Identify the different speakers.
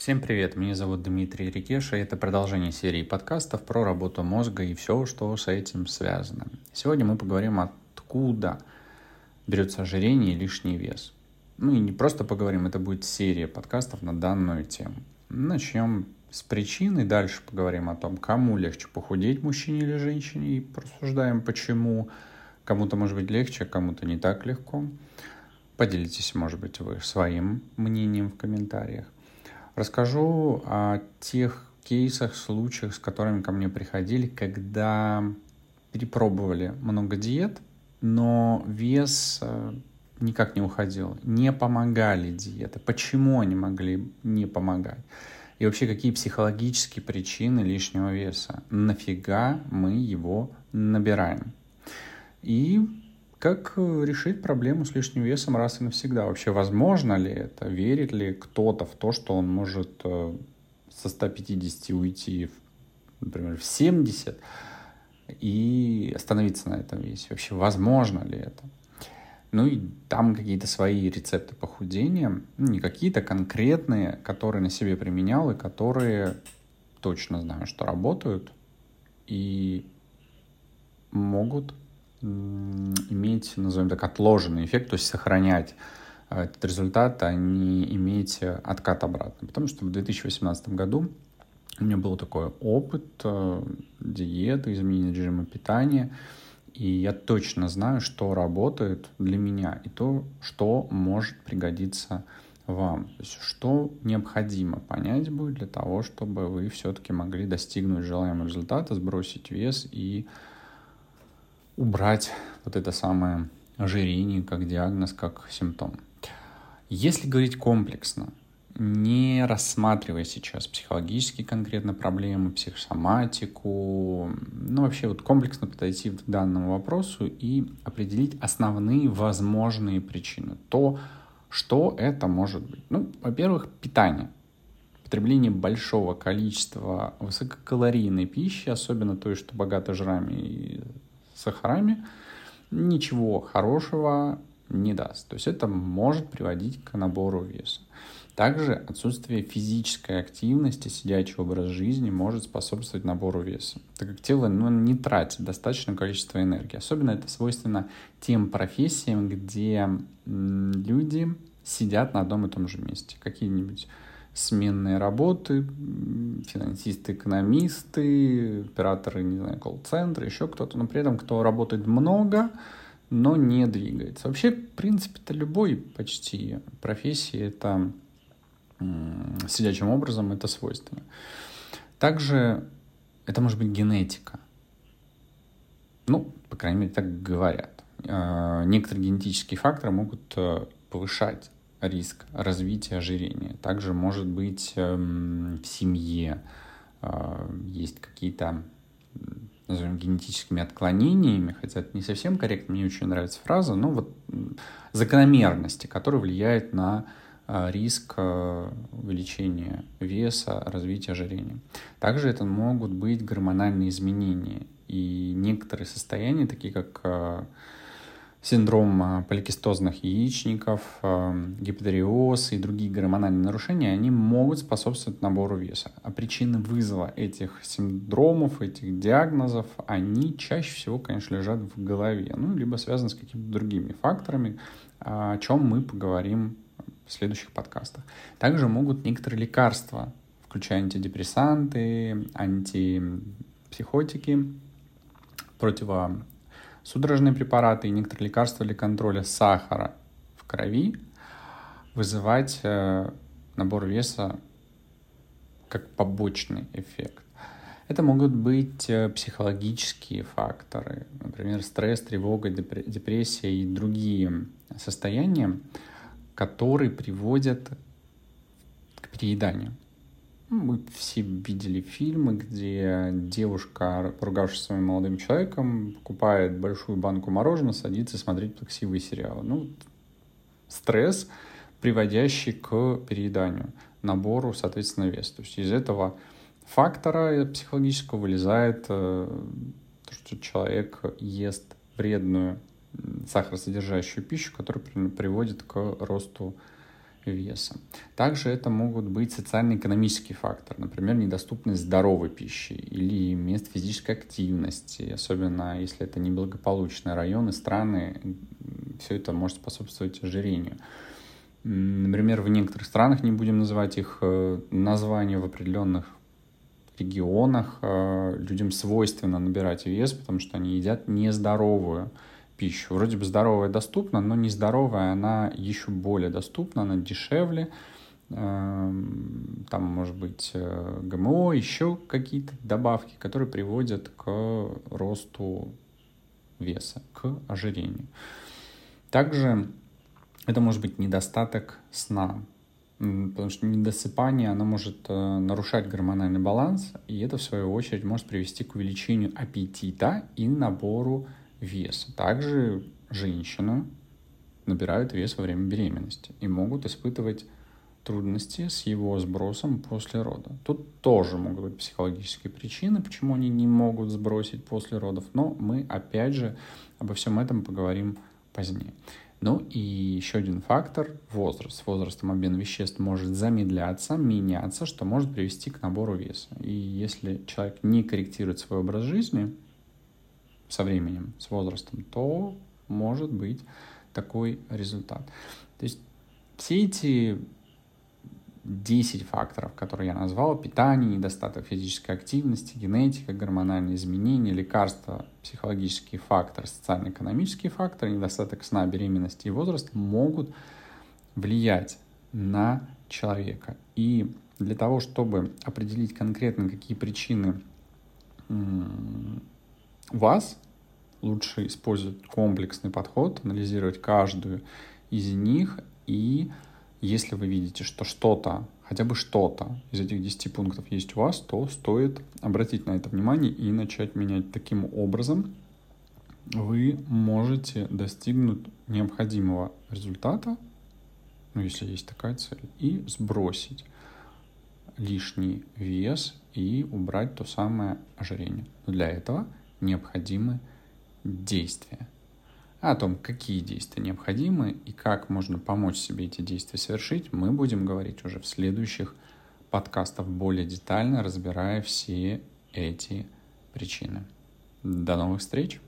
Speaker 1: Всем привет, меня зовут Дмитрий Рикеша, и это продолжение серии подкастов про работу мозга и все, что с этим связано. Сегодня мы поговорим, откуда берется ожирение и лишний вес. Ну и не просто поговорим, это будет серия подкастов на данную тему. Начнем с причины, дальше поговорим о том, кому легче похудеть, мужчине или женщине, и порассуждаем, почему кому-то может быть легче, кому-то не так легко. Поделитесь, может быть, вы своим мнением в комментариях. Расскажу о тех кейсах, случаях, с которыми ко мне приходили, когда перепробовали много диет, но вес э, никак не уходил. Не помогали диеты. Почему они могли не помогать? И вообще, какие психологические причины лишнего веса? Нафига мы его набираем? И как э, решить проблему с лишним весом раз и навсегда? Вообще, возможно ли это? Верит ли кто-то в то, что он может э, со 150 уйти, например, в 70 и остановиться на этом весе? Вообще, возможно ли это? Ну и там какие-то свои рецепты похудения, ну, не какие-то конкретные, которые на себе применял и которые точно знаю, что работают и могут иметь, назовем так, отложенный эффект, то есть сохранять э, этот результат, а не иметь откат обратно. Потому что в 2018 году у меня был такой опыт э, диеты, изменения режима питания, и я точно знаю, что работает для меня, и то, что может пригодиться вам. То есть, что необходимо понять будет для того, чтобы вы все-таки могли достигнуть желаемого результата, сбросить вес и убрать вот это самое ожирение как диагноз, как симптом. Если говорить комплексно, не рассматривая сейчас психологические конкретно проблемы, психосоматику, ну вообще вот комплексно подойти к данному вопросу и определить основные возможные причины. То, что это может быть. Ну, во-первых, питание. Потребление большого количества высококалорийной пищи, особенно той, что богата жирами и сахарами, ничего хорошего не даст. То есть это может приводить к набору веса. Также отсутствие физической активности, сидячий образ жизни может способствовать набору веса, так как тело ну, не тратит достаточное количество энергии. Особенно это свойственно тем профессиям, где люди сидят на одном и том же месте. Какие-нибудь сменные работы, финансисты, экономисты, операторы, не знаю, колл-центры, еще кто-то, но при этом кто работает много, но не двигается. Вообще, в принципе-то любой почти профессии это сидячим образом это свойственно. Также это может быть генетика. Ну, по крайней мере, так говорят. А, некоторые генетические факторы могут э, повышать риск развития ожирения. Также может быть эм, в семье э, есть какие-то, назовем, генетическими отклонениями, хотя это не совсем корректно, мне очень нравится фраза, но вот закономерности, которые влияют на э, риск э, увеличения веса, развития ожирения. Также это могут быть гормональные изменения. И некоторые состояния, такие как синдром а, поликистозных яичников, а, гипотериоз и другие гормональные нарушения, они могут способствовать набору веса. А причины вызова этих синдромов, этих диагнозов, они чаще всего, конечно, лежат в голове, ну, либо связаны с какими-то другими факторами, о чем мы поговорим в следующих подкастах. Также могут некоторые лекарства, включая антидепрессанты, антипсихотики, противо Судорожные препараты и некоторые лекарства для контроля сахара в крови вызывать э, набор веса как побочный эффект. Это могут быть э, психологические факторы, например, стресс, тревога, депрессия и другие состояния, которые приводят к перееданию. Мы все видели фильмы, где девушка, поругавшись с своим молодым человеком, покупает большую банку мороженого, садится смотреть плаксивые сериалы. Ну, стресс, приводящий к перееданию, набору, соответственно, веса. То есть из этого фактора психологического вылезает э, то, что человек ест вредную сахаросодержащую пищу, которая приводит к росту веса. Также это могут быть социально-экономические факторы, например, недоступность здоровой пищи или мест физической активности, особенно если это неблагополучные районы, страны, все это может способствовать ожирению. Например, в некоторых странах, не будем называть их э, названия в определенных регионах, э, людям свойственно набирать вес, потому что они едят нездоровую пищу. Вроде бы здоровая доступна, но нездоровая она еще более доступна, она дешевле. Эм, там может быть э, ГМО, еще какие-то добавки, которые приводят к росту веса, к ожирению. Также это может быть недостаток сна, потому что недосыпание, оно может э, нарушать гормональный баланс, и это, в свою очередь, может привести к увеличению аппетита и набору веса. Также женщины набирают вес во время беременности и могут испытывать трудности с его сбросом после рода. Тут тоже могут быть психологические причины, почему они не могут сбросить после родов, но мы опять же обо всем этом поговорим позднее. Ну и еще один фактор – возраст. С возрастом обмен веществ может замедляться, меняться, что может привести к набору веса. И если человек не корректирует свой образ жизни со временем, с возрастом, то может быть такой результат. То есть все эти 10 факторов, которые я назвал, питание, недостаток физической активности, генетика, гормональные изменения, лекарства, психологический фактор, социально-экономический фактор, недостаток сна, беременности и возраст могут влиять на человека. И для того, чтобы определить конкретно, какие причины вас, лучше использовать комплексный подход, анализировать каждую из них и если вы видите, что что-то, хотя бы что-то из этих 10 пунктов есть у вас, то стоит обратить на это внимание и начать менять таким образом. Вы можете достигнуть необходимого результата, ну, если есть такая цель, и сбросить лишний вес и убрать то самое ожирение. Но для этого необходимы действия о том, какие действия необходимы и как можно помочь себе эти действия совершить, мы будем говорить уже в следующих подкастах более детально, разбирая все эти причины. До новых встреч!